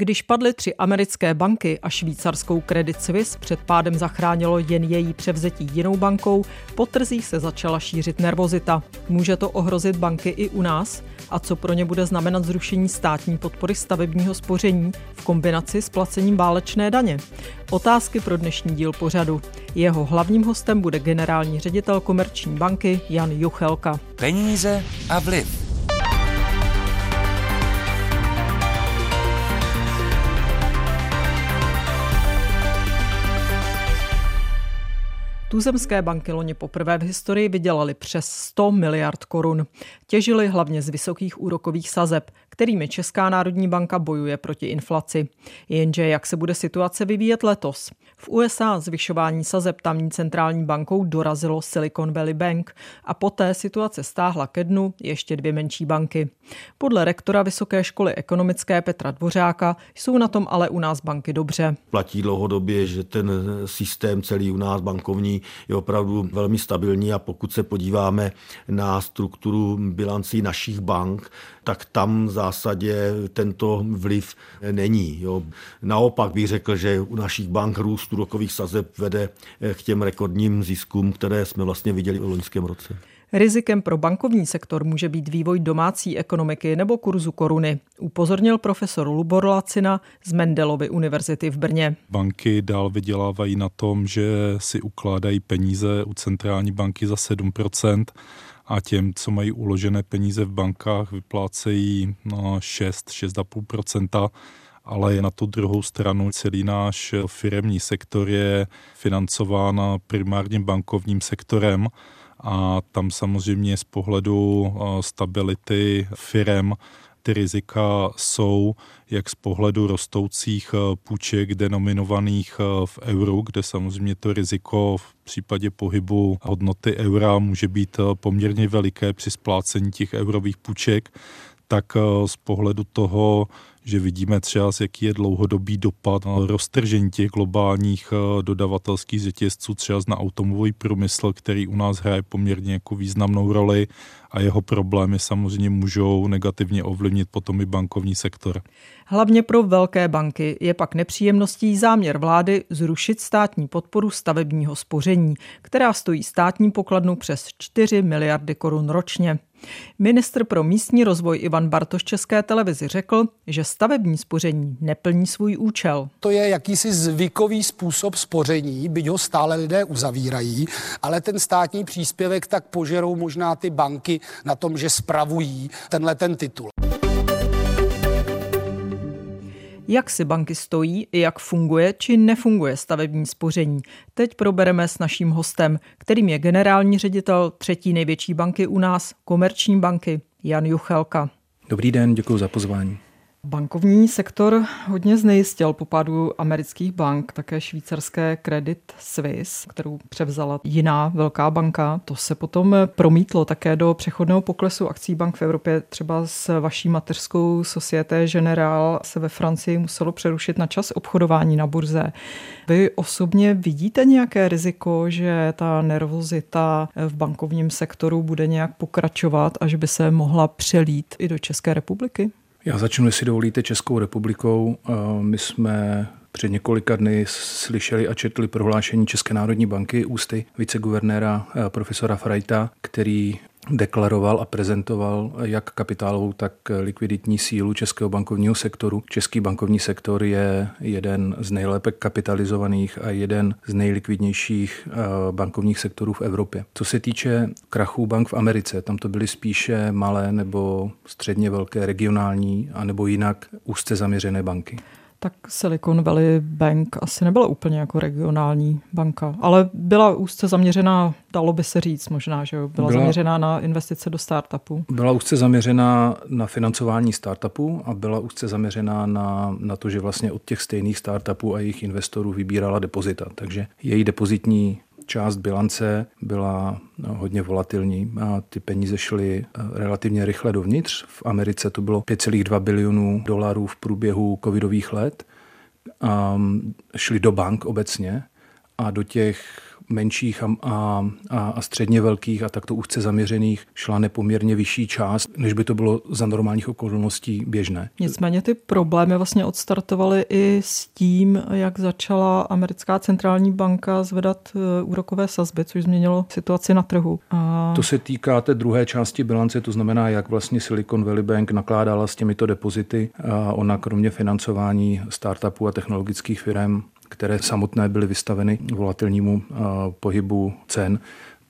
Když padly tři americké banky a švýcarskou Credit Suisse před pádem zachránilo jen její převzetí jinou bankou, po trzích se začala šířit nervozita. Může to ohrozit banky i u nás? A co pro ně bude znamenat zrušení státní podpory stavebního spoření v kombinaci s placením válečné daně? Otázky pro dnešní díl pořadu. Jeho hlavním hostem bude generální ředitel Komerční banky Jan Juchelka. Peníze a vliv. Tuzemské banky loni poprvé v historii vydělaly přes 100 miliard korun. Těžily hlavně z vysokých úrokových sazeb, kterými Česká národní banka bojuje proti inflaci. Jenže jak se bude situace vyvíjet letos? V USA zvyšování sazeb tamní centrální bankou dorazilo Silicon Valley Bank a poté situace stáhla ke dnu ještě dvě menší banky. Podle rektora Vysoké školy ekonomické Petra Dvořáka jsou na tom ale u nás banky dobře. Platí dlouhodobě, že ten systém celý u nás bankovní je opravdu velmi stabilní a pokud se podíváme na strukturu bilancí našich bank, tak tam v zásadě tento vliv není. Jo. Naopak bych řekl, že u našich bank růst úrokových sazeb vede k těm rekordním ziskům, které jsme vlastně viděli v loňském roce. Rizikem pro bankovní sektor může být vývoj domácí ekonomiky nebo kurzu koruny, upozornil profesor Lubor Lacina z Mendelovy univerzity v Brně. Banky dál vydělávají na tom, že si ukládají peníze u centrální banky za 7% a těm, co mají uložené peníze v bankách, vyplácejí no, 6, 6,5%, ale na tu druhou stranu celý náš firemní sektor je financován primárním bankovním sektorem a tam samozřejmě z pohledu stability firem ty rizika jsou jak z pohledu rostoucích půjček denominovaných v euru, kde samozřejmě to riziko v případě pohybu hodnoty eura může být poměrně veliké při splácení těch eurových půjček, tak z pohledu toho, že vidíme třeba, jaký je dlouhodobý dopad na roztržení těch globálních eh, dodavatelských řetězců, třeba na automový průmysl, který u nás hraje poměrně jako významnou roli a jeho problémy samozřejmě můžou negativně ovlivnit potom i bankovní sektor. Hlavně pro velké banky je pak nepříjemností záměr vlády zrušit státní podporu stavebního spoření, která stojí státní pokladnu přes 4 miliardy korun ročně. Ministr pro místní rozvoj Ivan Bartoš České televizi řekl, že stavební spoření neplní svůj účel. To je jakýsi zvykový způsob spoření, byť ho stále lidé uzavírají, ale ten státní příspěvek tak požerou možná ty banky na tom, že spravují tenhle ten titul. Jak si banky stojí, jak funguje či nefunguje stavební spoření. Teď probereme s naším hostem, kterým je generální ředitel třetí největší banky u nás, Komerční banky, Jan Juchelka. Dobrý den, děkuji za pozvání. Bankovní sektor hodně znejistil po pádu amerických bank, také švýcarské Credit Suisse, kterou převzala jiná velká banka. To se potom promítlo také do přechodného poklesu akcí bank v Evropě. Třeba s vaší mateřskou Société Générale se ve Francii muselo přerušit na čas obchodování na burze. Vy osobně vidíte nějaké riziko, že ta nervozita v bankovním sektoru bude nějak pokračovat a že by se mohla přelít i do České republiky? Já začnu, jestli dovolíte, Českou republikou. My jsme před několika dny slyšeli a četli prohlášení České národní banky ústy viceguvernéra eh, profesora Frajta, který deklaroval a prezentoval jak kapitálovou, tak likviditní sílu českého bankovního sektoru. Český bankovní sektor je jeden z nejlépe kapitalizovaných a jeden z nejlikvidnějších eh, bankovních sektorů v Evropě. Co se týče krachů bank v Americe, tam to byly spíše malé nebo středně velké regionální a nebo jinak úzce zaměřené banky tak Silicon Valley Bank asi nebyla úplně jako regionální banka, ale byla úzce zaměřená, dalo by se říct možná, že byla, byla zaměřená na investice do startupů. Byla úzce zaměřená na financování startupů a byla úzce zaměřená na, na to, že vlastně od těch stejných startupů a jejich investorů vybírala depozita. Takže její depozitní část bilance byla no, hodně volatilní a ty peníze šly eh, relativně rychle dovnitř. V Americe to bylo 5,2 bilionů dolarů v průběhu covidových let. A šli do bank obecně a do těch menších a, a, a středně velkých a takto úzce zaměřených šla nepoměrně vyšší část, než by to bylo za normálních okolností běžné. Nicméně ty problémy vlastně odstartovaly i s tím, jak začala americká centrální banka zvedat eh, úrokové sazby, což změnilo situaci na trhu. A... To se týká té druhé části bilance, to znamená, jak vlastně Silicon Valley Bank nakládala s těmito depozity. A ona kromě financování startupů a technologických firm které samotné byly vystaveny volatilnímu pohybu cen,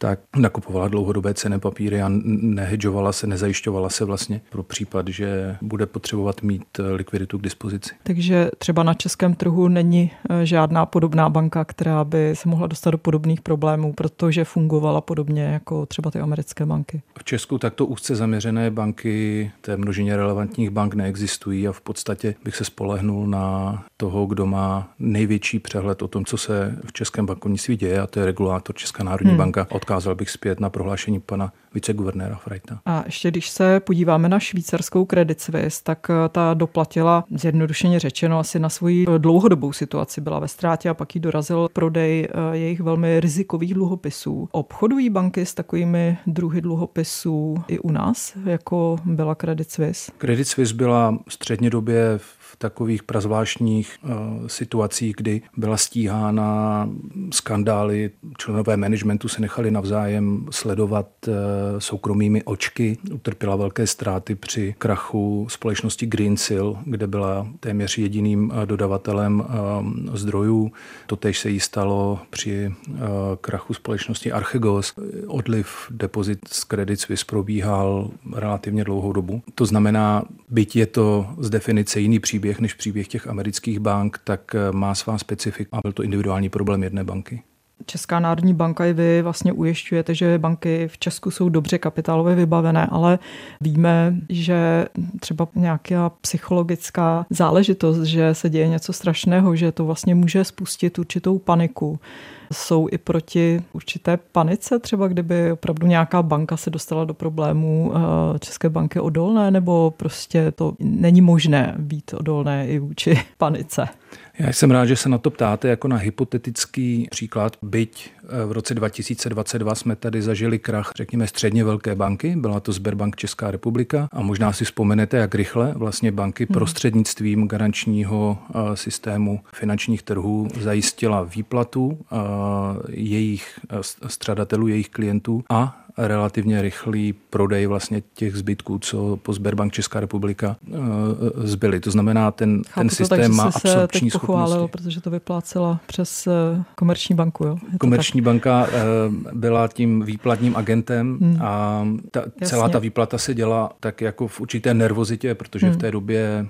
tak nakupovala dlouhodobé cené papíry a nehedžovala se, nezajišťovala se vlastně pro případ, že bude potřebovat mít eh, likviditu k dispozici. Takže třeba na českém trhu není eh, žádná podobná banka, která by se mohla dostat do podobných problémů, protože fungovala podobně jako třeba ty americké banky. V Česku takto úzce zaměřené banky té množině relevantních bank neexistují a v podstatě bych se spolehnul na toho, kdo má největší přehled o tom, co se v českém bankovnictví děje, a to je regulátor Česká národní hmm. banka. Odkázal bych zpět na prohlášení pana viceguvernéra Freita. A ještě když se podíváme na švýcarskou Credit Suisse, tak eh, ta doplatila, zjednodušeně řečeno, asi na svoji eh, dlouhodobou situaci. Byla ve ztrátě a pak jí dorazil prodej eh, jejich velmi rizikových dluhopisů. Obchodují banky s takovými druhy dluhopisů i u nás, jako byla Credit Suisse? Credit Suisse byla střednědobě v takových prazvláštních uh, situacích, kdy byla stíhána skandály, členové managementu se nechali navzájem sledovat uh, soukromými očky, utrpěla velké ztráty při krachu společnosti Greensill, kde byla téměř jediným uh, dodavatelem zdrojů. Totež se jí stalo při krachu společnosti Archegos. Odliv depozit z Credit Suisse probíhal relativně dlouhou dobu. To znamená, byť je to z definice jiný příběh, příběh než příběh těch amerických bank, tak eh, má svá specifika a byl to individuální problém jedné banky. Česká národní banka i vy vlastně ujišťujete, že banky v Česku jsou dobře kapitálově vybavené, ale víme, že třeba nějaká psychologická záležitost, že se děje něco strašného, že to vlastně může spustit určitou paniku jsou i proti určité panice, třeba kdyby opravdu nějaká banka se dostala do problémů eh, České banky odolné, nebo prostě to není možné být odolné i vůči panice? Já jsem rád, že se na to ptáte jako na hypotetický příklad. Byť eh, v roce 2022 jsme tady zažili krach, řekněme, středně velké banky, byla to Sberbank Česká republika a možná si vzpomenete, jak rychle vlastně banky hmm. prostřednictvím garančního eh, systému finančních trhů zajistila výplatu jejich stradatelů, jejich klientů a relativně rychlý prodej vlastně těch zbytků, co po Sberbank Česká republika zbyly. To znamená, ten, Chápu ten to, systém má absorpční se pochválil, protože to vyplácela přes uh, komerční banku. Jo? Komerční banka uh, byla tím výplatním agentem hmm. a ta, celá ta výplata se děla tak jako v určité nervozitě, protože hmm. v té době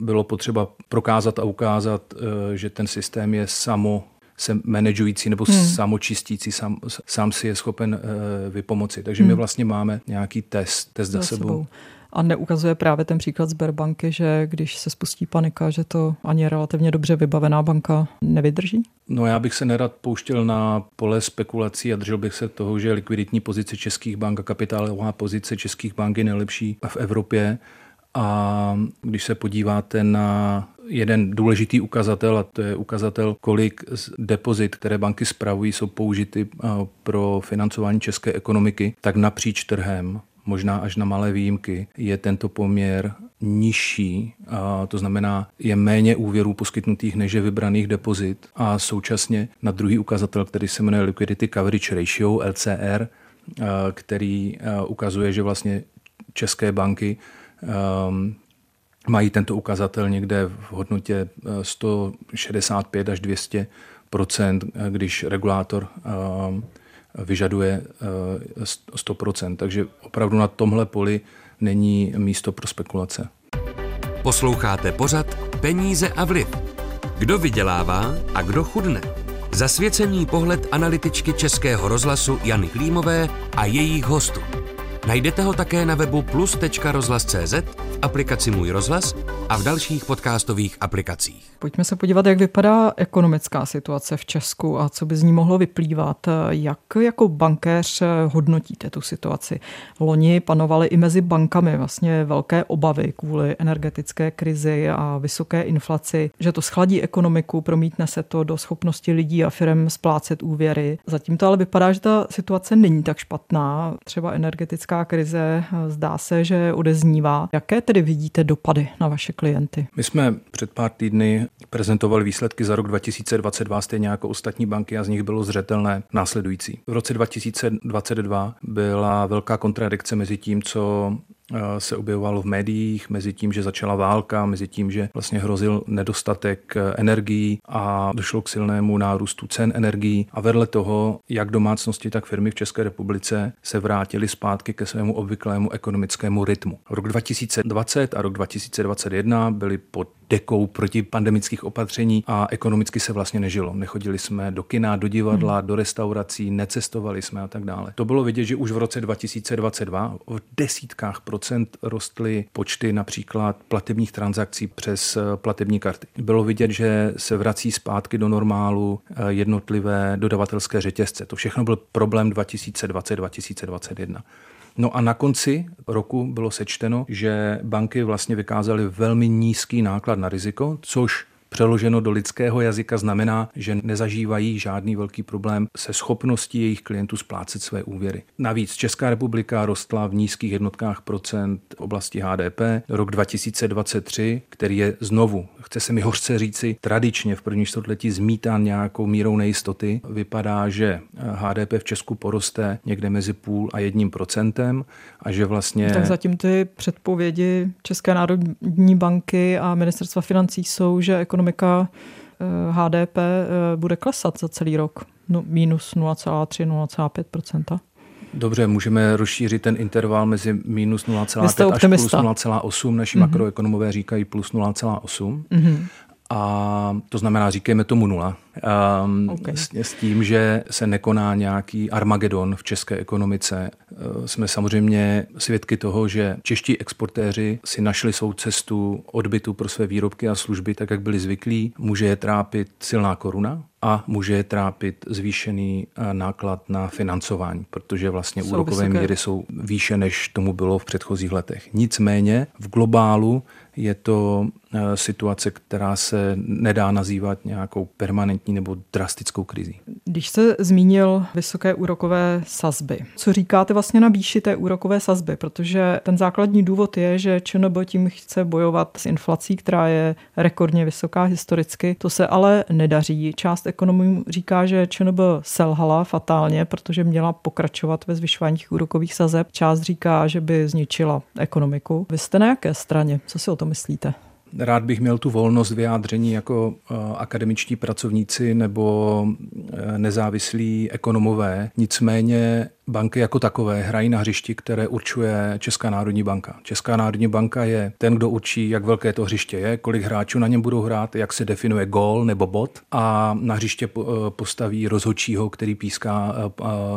bylo potřeba prokázat a ukázat, uh, že ten systém je samo se manažující nebo hmm. samočistící, sám, sám si je schopen uh, vypomoci. Takže hmm. my vlastně máme nějaký test, test za, za sebou. sebou. A neukazuje právě ten příklad Sberbanky, že když se spustí panika, že to ani relativně dobře vybavená banka nevydrží? No já bych se nerad pouštěl na pole spekulací a držel bych se toho, že likviditní pozice českých bank a kapitálová pozice českých bank je nejlepší v Evropě. A když se podíváte na jeden důležitý ukazatel, a to je ukazatel, kolik depozit, které banky spravují, jsou použity pro financování české ekonomiky, tak napříč trhem možná až na malé výjimky, je tento poměr nižší, a to znamená, je méně úvěrů poskytnutých než je vybraných depozit. A současně na druhý ukazatel, který se jmenuje Liquidity Coverage Ratio, LCR, který ukazuje, že vlastně české banky mají tento ukazatel někde v hodnotě 165 až 200% když regulátor vyžaduje 100 Takže opravdu na tomhle poli není místo pro spekulace. Posloucháte pořad Peníze a vliv. Kdo vydělává a kdo chudne? Zasvěcený pohled analytičky Českého rozhlasu Jany Klímové a jejich hostů. Najdete ho také na webu plus.rozhlas.cz, aplikaci Můj rozhlas a v dalších podcastových aplikacích. Pojďme se podívat, jak vypadá ekonomická situace v Česku a co by z ní mohlo vyplývat. Jak jako bankéř hodnotíte tu situaci? Loni panovaly i mezi bankami vlastně velké obavy kvůli energetické krizi a vysoké inflaci, že to schladí ekonomiku, promítne se to do schopnosti lidí a firm splácet úvěry. Zatím to ale vypadá, že ta situace není tak špatná. Třeba energetická krize zdá se, že odeznívá. Jaké tedy vidíte dopady na vaše klienty? My jsme před pár týdny prezentovali výsledky za rok 2022 stejně jako ostatní banky a z nich bylo zřetelné následující. V roce 2022 byla velká kontradikce mezi tím, co Eh, se objevovalo v médiích, mezi tím, že začala válka, mezi tím, že vlastně hrozil nedostatek eh, energií a došlo k silnému nárůstu cen energií a vedle toho, jak domácnosti, tak firmy v České republice se vrátily zpátky ke svému obvyklému ekonomickému rytmu. Rok 2020 a rok 2021 byly pod dekou proti pandemických opatření a ekonomicky se vlastně nežilo. Nechodili jsme do kina, do divadla, hmm. do restaurací, necestovali jsme a tak dále. To bylo vidět, že už v roce 2022 v desítkách procent rostly počty například platebních transakcí přes eh, platební karty. Bylo vidět, že se vrací zpátky do normálu eh, jednotlivé dodavatelské řetězce. To všechno byl problém 2020-2021. No a na konci roku bylo sečteno, že banky vlastně vykázaly velmi nízký náklad na riziko, což Přeloženo do lidského jazyka znamená, že nezažívají žádný velký problém se schopností jejich klientů splácet své úvěry. Navíc Česká republika rostla v nízkých jednotkách procent v oblasti HDP. Rok 2023, který je znovu, chce se mi hořce říci, tradičně v první čtvrtletí zmítán nějakou mírou nejistoty, vypadá, že HDP v Česku poroste někde mezi půl a jedním procentem a že vlastně... Tak zatím ty předpovědi České národní banky a ministerstva financí jsou, že ekonomika HDP eh, eh, bude klesat za celý rok. No, minus 0,3-0,5% Dobře, můžeme rozšířit ten interval mezi minus 0,5 až plus 0,8. Naši mm-hmm. makroekonomové říkají plus 0,8. Mm-hmm. A to znamená, říkejme tomu nula. Um, okay. s, s tím, že se nekoná nějaký Armagedon v české ekonomice. Uh, jsme samozřejmě svědky toho, že čeští exportéři si našli svou cestu odbytu pro své výrobky a služby tak, jak byli zvyklí. Může je trápit silná koruna, a může je trápit zvýšený uh, náklad na financování, protože vlastně jsou úrokové vysoké. míry jsou výše, než tomu bylo v předchozích letech. Nicméně v globálu je to eh, situace, která se nedá nazývat nějakou permanentní nebo drastickou krizí. Když se zmínil vysoké úrokové sazby, co říkáte vlastně na výši té úrokové sazby? Protože ten základní důvod je, že ČNB tím chce bojovat s inflací, která je rekordně vysoká historicky. To se ale nedaří. Část ekonomů říká, že ČNB selhala fatálně, protože měla pokračovat ve zvyšování úrokových sazeb. Část říká, že by zničila ekonomiku. Vy jste na jaké straně? Co si o tom myslíte? Rád bych měl tu volnost vyjádření jako eh, akademičtí pracovníci nebo eh, nezávislí ekonomové. Nicméně banky jako takové hrají na hřišti, které určuje Česká národní banka. Česká národní banka je ten, kdo určí, jak velké to hřiště je, kolik hráčů na něm budou hrát, jak se definuje gól nebo bod a na hřiště eh, postaví rozhodčího, který píská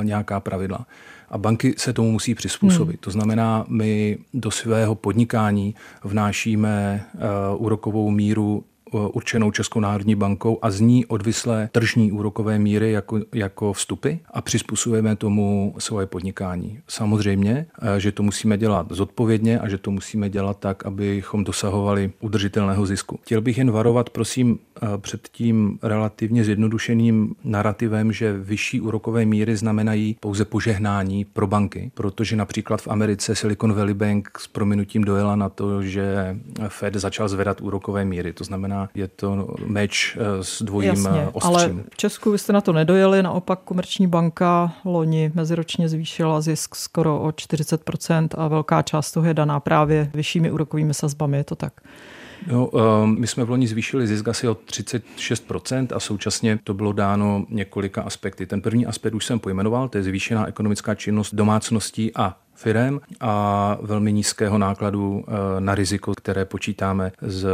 nějaká pravidla a banky se tomu musí přizpůsobit. Hmm. To znamená, my do svého podnikání vnášíme uh, úrokovou míru Eh, určenou Českou národní bankou a z ní odvislé tržní úrokové míry jako, jako vstupy a přizpůsobujeme tomu svoje podnikání. Samozřejmě, eh, že to musíme dělat zodpovědně a že to musíme dělat tak, abychom dosahovali udržitelného zisku. Chtěl bych jen varovat, prosím, eh, před tím relativně zjednodušeným narrativem, že vyšší úrokové míry znamenají pouze požehnání pro banky, protože například v Americe Silicon Valley Bank s prominutím dojela na to, že Fed začal zvedat úrokové míry. To znamená, je to meč eh, s dvojím Jasně, eh, ostřím. Ale v Česku vy jste na to nedojeli, naopak Komerční banka loni meziročně zvýšila zisk skoro o 40% a velká část toho je daná právě vyššími úrokovými sazbami, je to tak? No, um, my jsme v loni zvýšili zisk asi o 36% a současně to bylo dáno několika aspekty. Ten první aspekt už jsem pojmenoval, to je zvýšená ekonomická činnost domácností a firem a velmi nízkého nákladu eh, na riziko, které počítáme z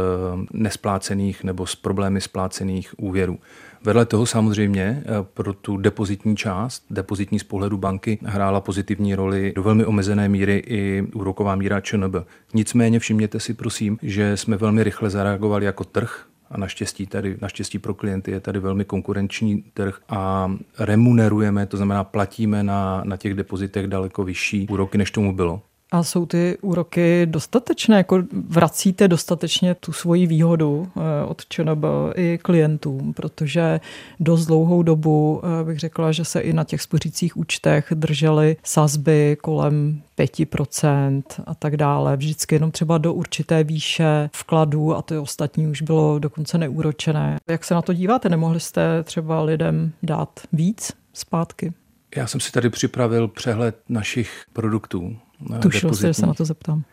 nesplácených nebo z problémy splácených úvěrů. Vedle toho samozřejmě eh, pro tu depozitní část, depozitní z pohledu banky, hrála pozitivní roli do velmi omezené míry i úroková míra ČNB. Nicméně všimněte si prosím, že jsme velmi rychle zareagovali jako trh a naštěstí tady, naštěstí pro klienty je tady velmi konkurenční trh a remunerujeme, to znamená platíme na, na těch depozitech daleko vyšší úroky, než tomu bylo. A jsou ty úroky dostatečné? Jako vracíte dostatečně tu svoji výhodu eh, od ČNB i klientům? Protože dost dlouhou dobu eh, bych řekla, že se i na těch spořících účtech držely sazby kolem 5% a tak dále. Vždycky jenom třeba do určité výše vkladů a to ostatní už bylo dokonce neúročené. Jak se na to díváte? Nemohli jste třeba lidem dát víc zpátky? Já jsem si tady připravil přehled našich produktů. Tušil jste, že se na to zeptám.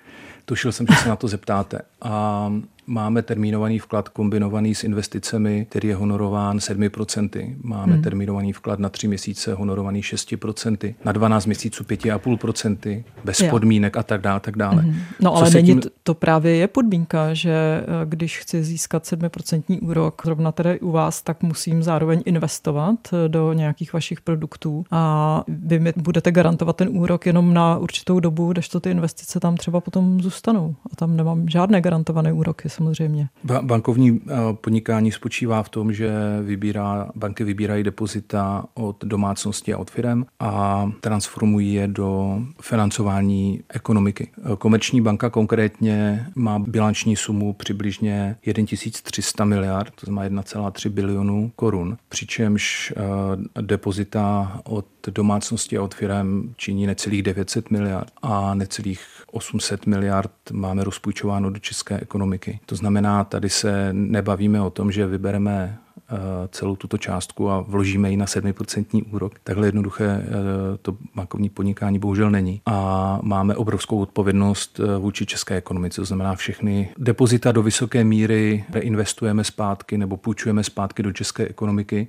Tušil jsem, že se na to zeptáte. A Máme termínovaný vklad kombinovaný s investicemi, který je honorován 7%. Máme hmm. termínovaný vklad na 3 měsíce honorovaný 6%, na 12 měsíců 5,5%, bez jo. podmínek a tak dále. Tak dále. Hmm. No Co ale není tím... to právě je podmínka, že eh, když chci získat 7% úrok, zrovna tedy u vás, tak musím zároveň investovat eh, do nějakých vašich produktů a vy mi budete garantovat ten úrok jenom na určitou dobu, když to ty investice tam třeba potom zůstanou. A tam nemám žádné garantované úroky samozřejmě. Bankovní eh, podnikání spočívá v tom, že vybírá, banky vybírají depozita od domácností a od firm a transformují je do financování ekonomiky. Eh, Komerční banka konkrétně má bilanční sumu přibližně 1300 miliard, to znamená 1,3 bilionu korun, přičemž eh, depozita od domácnosti a od firm činí necelých 900 miliard a necelých 800 miliard máme rozpůjčováno do české ekonomiky. To znamená, tady se nebavíme o tom, že vybereme eh, celou tuto částku a vložíme ji na 7% úrok. Takhle jednoduché eh, to bankovní podnikání bohužel není. A máme obrovskou odpovědnost eh, vůči české ekonomice. To znamená, všechny depozita do vysoké míry reinvestujeme zpátky nebo půjčujeme zpátky do české ekonomiky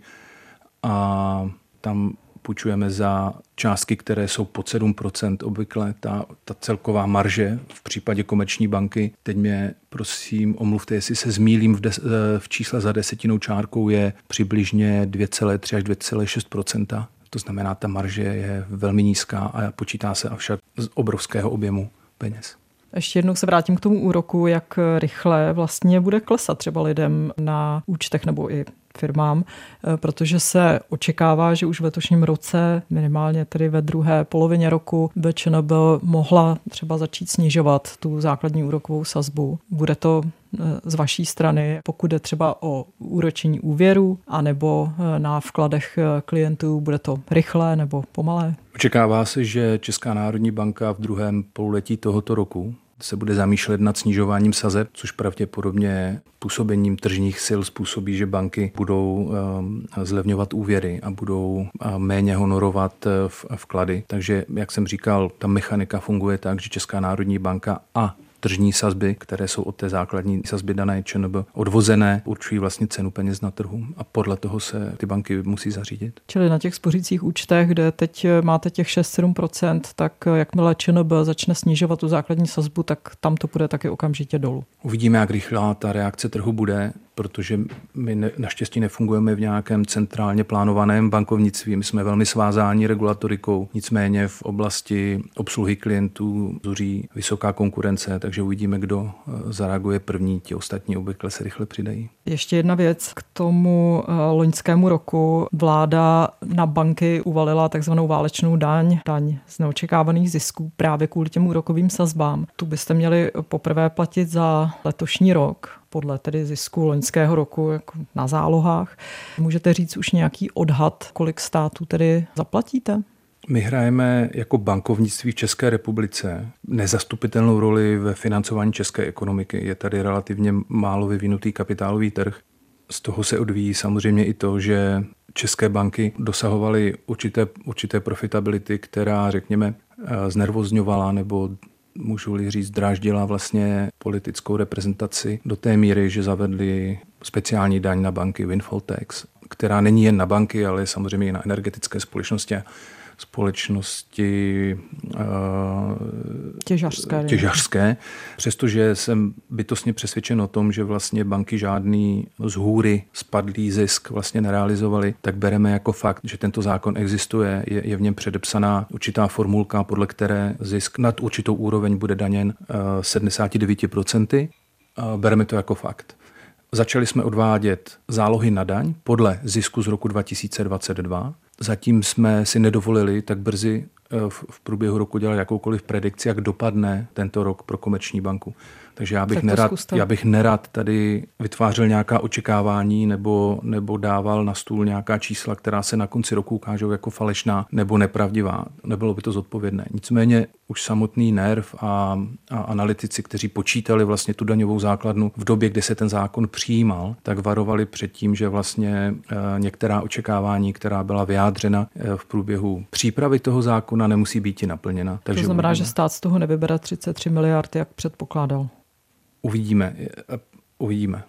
a tam půjčujeme za částky, které jsou pod 7% obvykle. Ta, ta celková marže v případě komerční banky, teď mě prosím omluvte, jestli se zmílím v, des, eh, v čísle za desetinou čárkou, je přibližně 2,3 až 2,6%. To znamená, ta marže je velmi nízká a počítá se avšak z obrovského objemu peněz. Ještě jednou se vrátím k tomu úroku, jak rychle vlastně bude klesat třeba lidem na účtech nebo i firmám, eh, protože se očekává, že už v letošním roce, minimálně tedy ve druhé polovině roku, BČNB mohla třeba začít snižovat tu základní úrokovou sazbu. Bude to eh, z vaší strany, pokud je třeba o úročení úvěru, anebo eh, na vkladech klientů, bude to rychlé nebo pomalé? Očekává se, že Česká národní banka v druhém pololetí tohoto roku se bude zamýšlet nad snižováním sazeb, což pravděpodobně působením tržních sil způsobí, že banky budou eh, zlevňovat úvěry a budou eh, méně honorovat eh, vklady. Takže, jak jsem říkal, ta mechanika funguje tak, že Česká národní banka a tržní sazby, které jsou od té základní sazby dané ČNB odvozené, určují vlastně cenu peněz na trhu a podle toho se ty banky musí zařídit. Čili na těch spořících účtech, kde teď máte těch 6-7%, tak jakmile ČNB začne snižovat tu základní sazbu, tak tam to bude taky okamžitě dolů. Uvidíme, jak rychlá ta reakce trhu bude protože my ne, naštěstí nefungujeme v nějakém centrálně plánovaném bankovnictví. My jsme velmi svázáni regulatorikou, nicméně v oblasti obsluhy klientů zuří vysoká konkurence, takže uvidíme, kdo eh, zareaguje první, ti ostatní obvykle se rychle přidají. Ještě jedna věc k tomu eh, loňskému roku. Vláda na banky uvalila takzvanou válečnou daň, daň z neočekávaných zisků právě kvůli těm úrokovým sazbám. Tu byste měli poprvé platit za letošní rok podle tedy zisku loňského roku jako na zálohách. Můžete říct už nějaký odhad, kolik států tedy zaplatíte? My hrajeme jako bankovnictví v České republice nezastupitelnou roli ve financování české ekonomiky. Je tady relativně málo vyvinutý kapitálový trh. Z toho se odvíjí samozřejmě i to, že české banky dosahovaly určité, určité profitability, která, řekněme, znervozňovala nebo můžu-li říct, dráždila vlastně politickou reprezentaci do té míry, že zavedli speciální daň na banky, windfall tax, která není jen na banky, ale samozřejmě i na energetické společnosti. Společnosti těžařské. těžařské. Přestože jsem bytostně přesvědčen o tom, že vlastně banky žádný z hůry spadlý zisk vlastně nerealizovali, tak bereme jako fakt, že tento zákon existuje, je, je v něm předepsaná určitá formulka, podle které zisk nad určitou úroveň bude daněn 79%. Bereme to jako fakt. Začali jsme odvádět zálohy na daň podle zisku z roku 2022. Zatím jsme si nedovolili tak brzy eh, v průběhu roku dělat jakoukoliv predikci, jak dopadne tento rok pro komerční banku. Takže já bych, tak nerad, já bych nerad tady vytvářel nějaká očekávání nebo, nebo dával na stůl nějaká čísla, která se na konci roku ukážou jako falešná nebo nepravdivá. Nebylo by to zodpovědné. Nicméně už samotný nerv a, a analytici, kteří počítali vlastně tu daňovou základnu v době, kdy se ten zákon přijímal, tak varovali před tím, že vlastně e, některá očekávání, která byla vyjádřena e, v průběhu přípravy toho zákona, nemusí být i naplněna. Takže to znamená, uvidíme. že stát z toho nevybere 33 miliard, jak předpokládal. Uvidíme. Uvidíme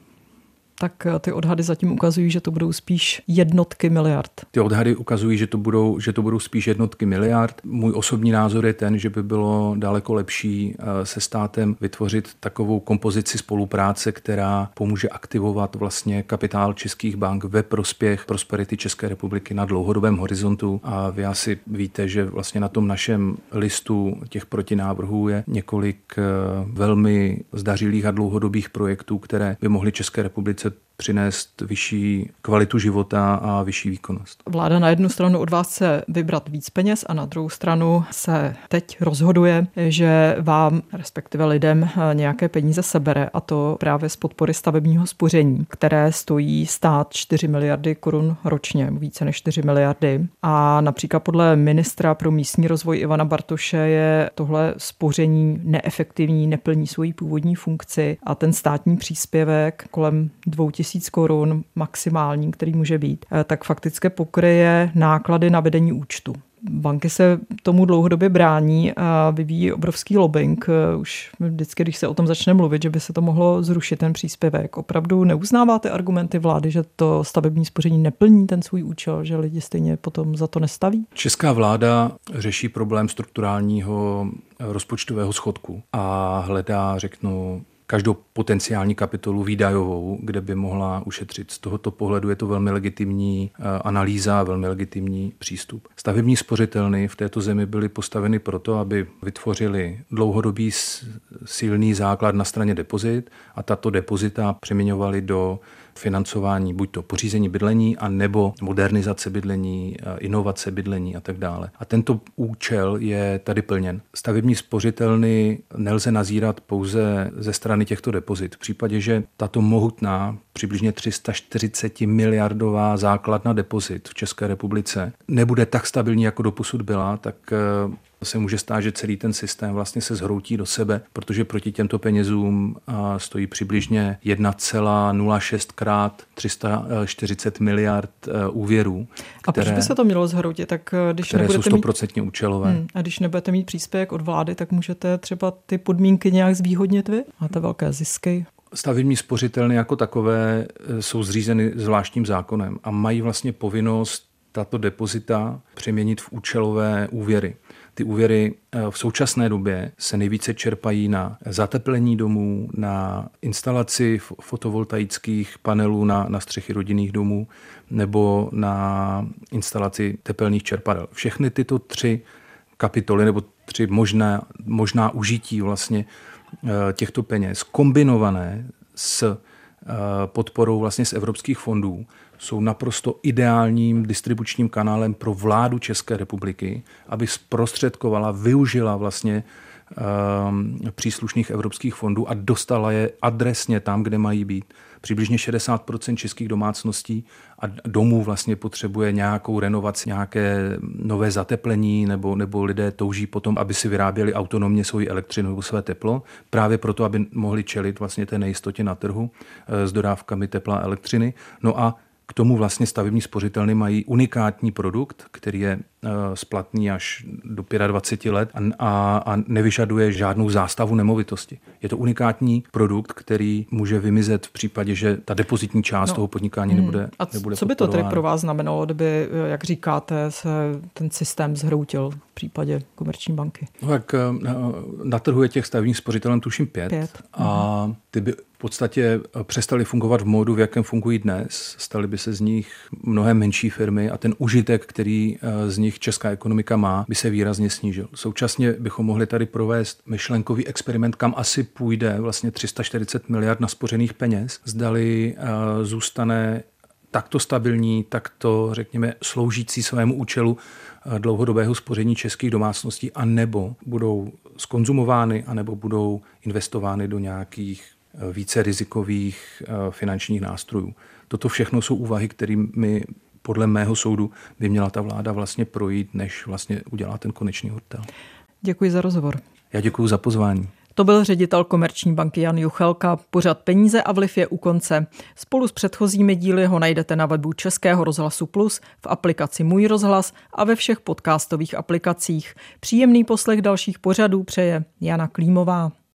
tak eh, ty odhady zatím ukazují, že to budou spíš jednotky miliard. Ty odhady ukazují, že to budou, že to budou spíš jednotky miliard. Můj osobní názor je ten, že by bylo daleko lepší eh, se státem vytvořit takovou kompozici spolupráce, která pomůže aktivovat vlastně kapitál českých bank ve prospěch prosperity České republiky na dlouhodobém horizontu. A vy asi víte, že vlastně na tom našem listu těch protinávrhů je několik eh, velmi zdařilých a dlouhodobých projektů, které by mohly České republice the přinést vyšší kvalitu života a vyšší výkonnost. Vláda na jednu stranu od vás chce vybrat víc peněz a na druhou stranu se teď rozhoduje, že vám, respektive lidem, nějaké peníze sebere a to právě z podpory stavebního spoření, které stojí stát 4 miliardy korun ročně, více než 4 miliardy. A například podle ministra pro místní rozvoj Ivana Bartoše je tohle spoření neefektivní, neplní svoji původní funkci a ten státní příspěvek kolem 2000 korun maximální, který může být, eh, tak fakticky pokryje náklady na vedení účtu. Banky se tomu dlouhodobě brání a vyvíjí obrovský lobbying. Eh, už vždycky, když se o tom začne mluvit, že by se to mohlo zrušit, ten příspěvek. Opravdu neuznáváte argumenty vlády, že to stavební spoření neplní ten svůj účel, že lidi stejně potom za to nestaví? Česká vláda řeší problém strukturálního rozpočtového schodku a hledá, řeknu, každou potenciální kapitolu výdajovou, kde by mohla ušetřit. Z tohoto pohledu je to velmi legitimní eh, analýza, velmi legitimní přístup. Stavební spořitelny v této zemi byly postaveny proto, aby vytvořili dlouhodobý silný základ na straně depozit a tato depozita přeměňovali do financování buď to pořízení bydlení, a nebo modernizace bydlení, eh, inovace bydlení a tak dále. A tento účel je tady plněn. Stavební spořitelny nelze nazírat pouze ze strany těchto depozit. V případě, že tato mohutná, přibližně 340 miliardová základna depozit v České republice nebude tak stabilní, jako doposud byla, tak eh, se může stát, že celý ten systém vlastně se zhroutí do sebe, protože proti těmto penězům stojí přibližně 1,06 krát 340 miliard e, úvěrů. A které, proč by se to mělo zhroutit? Tak e, když které jsou stoprocentně účelové. Hmm, a když nebudete mít příspěvek od vlády, tak můžete třeba ty podmínky nějak zvýhodnit vy? Máte velké zisky? Stavební spořitelny jako takové e, jsou zřízeny zvláštním zákonem a mají vlastně povinnost tato depozita přeměnit v účelové úvěry. Ty úvěry eh, v současné době se nejvíce čerpají na zateplení domů, na instalaci fotovoltaických panelů na, na střechy rodinných domů nebo na instalaci tepelných čerpadel. Všechny tyto tři kapitoly nebo tři možná, možná užití vlastně eh, těchto peněz kombinované s eh, podporou vlastně z evropských fondů jsou naprosto ideálním distribučním kanálem pro vládu České republiky, aby zprostředkovala, využila vlastně um, příslušných evropských fondů a dostala je adresně tam, kde mají být. Přibližně 60% českých domácností a domů vlastně potřebuje nějakou renovaci, nějaké nové zateplení, nebo, nebo lidé touží potom, aby si vyráběli autonomně svoji elektřinu nebo své teplo, právě proto, aby mohli čelit vlastně té nejistotě na trhu eh, s dodávkami tepla a elektřiny. No a K tomu vlastně stavební spořitelny mají unikátní produkt, který je eh, splatný až do 25 let a, a nevyžaduje žádnou zástavu nemovitosti. Je to unikátní produkt, který může vymizet v případě, že ta depozitní část no. toho podnikání hmm. nebude A nebude co by to tedy pro vás znamenalo, kdyby, jak říkáte, se ten systém zhroutil v případě komerční banky? No, tak na trhu je těch stavebních spořitelů tuším pět, pět. a ty by podstatě přestali fungovat v módu, v jakém fungují dnes. Staly by se z nich mnohem menší firmy a ten užitek, který eh, z nich česká ekonomika má, by se výrazně snížil. Současně bychom mohli tady provést myšlenkový experiment, kam asi půjde vlastně 340 miliard naspořených peněz. Zdali eh, zůstane takto stabilní, takto, řekněme, sloužící svému účelu eh, dlouhodobého spoření českých domácností, a nebo budou skonzumovány, anebo budou investovány do nějakých eh, více rizikových eh, finančních nástrojů. Toto všechno jsou úvahy, kterými podle mého soudu by měla ta vláda vlastně projít, než vlastně udělá ten konečný hotel. Děkuji za rozhovor. Já děkuji za pozvání. To byl ředitel Komerční banky Jan Juchelka. Pořad Peníze a vliv je u konce. Spolu s předchozími díly ho najdete na webu Českého rozhlasu Plus, v aplikaci Můj rozhlas a ve všech podcastových aplikacích. Příjemný poslech dalších pořadů přeje Jana Klímová.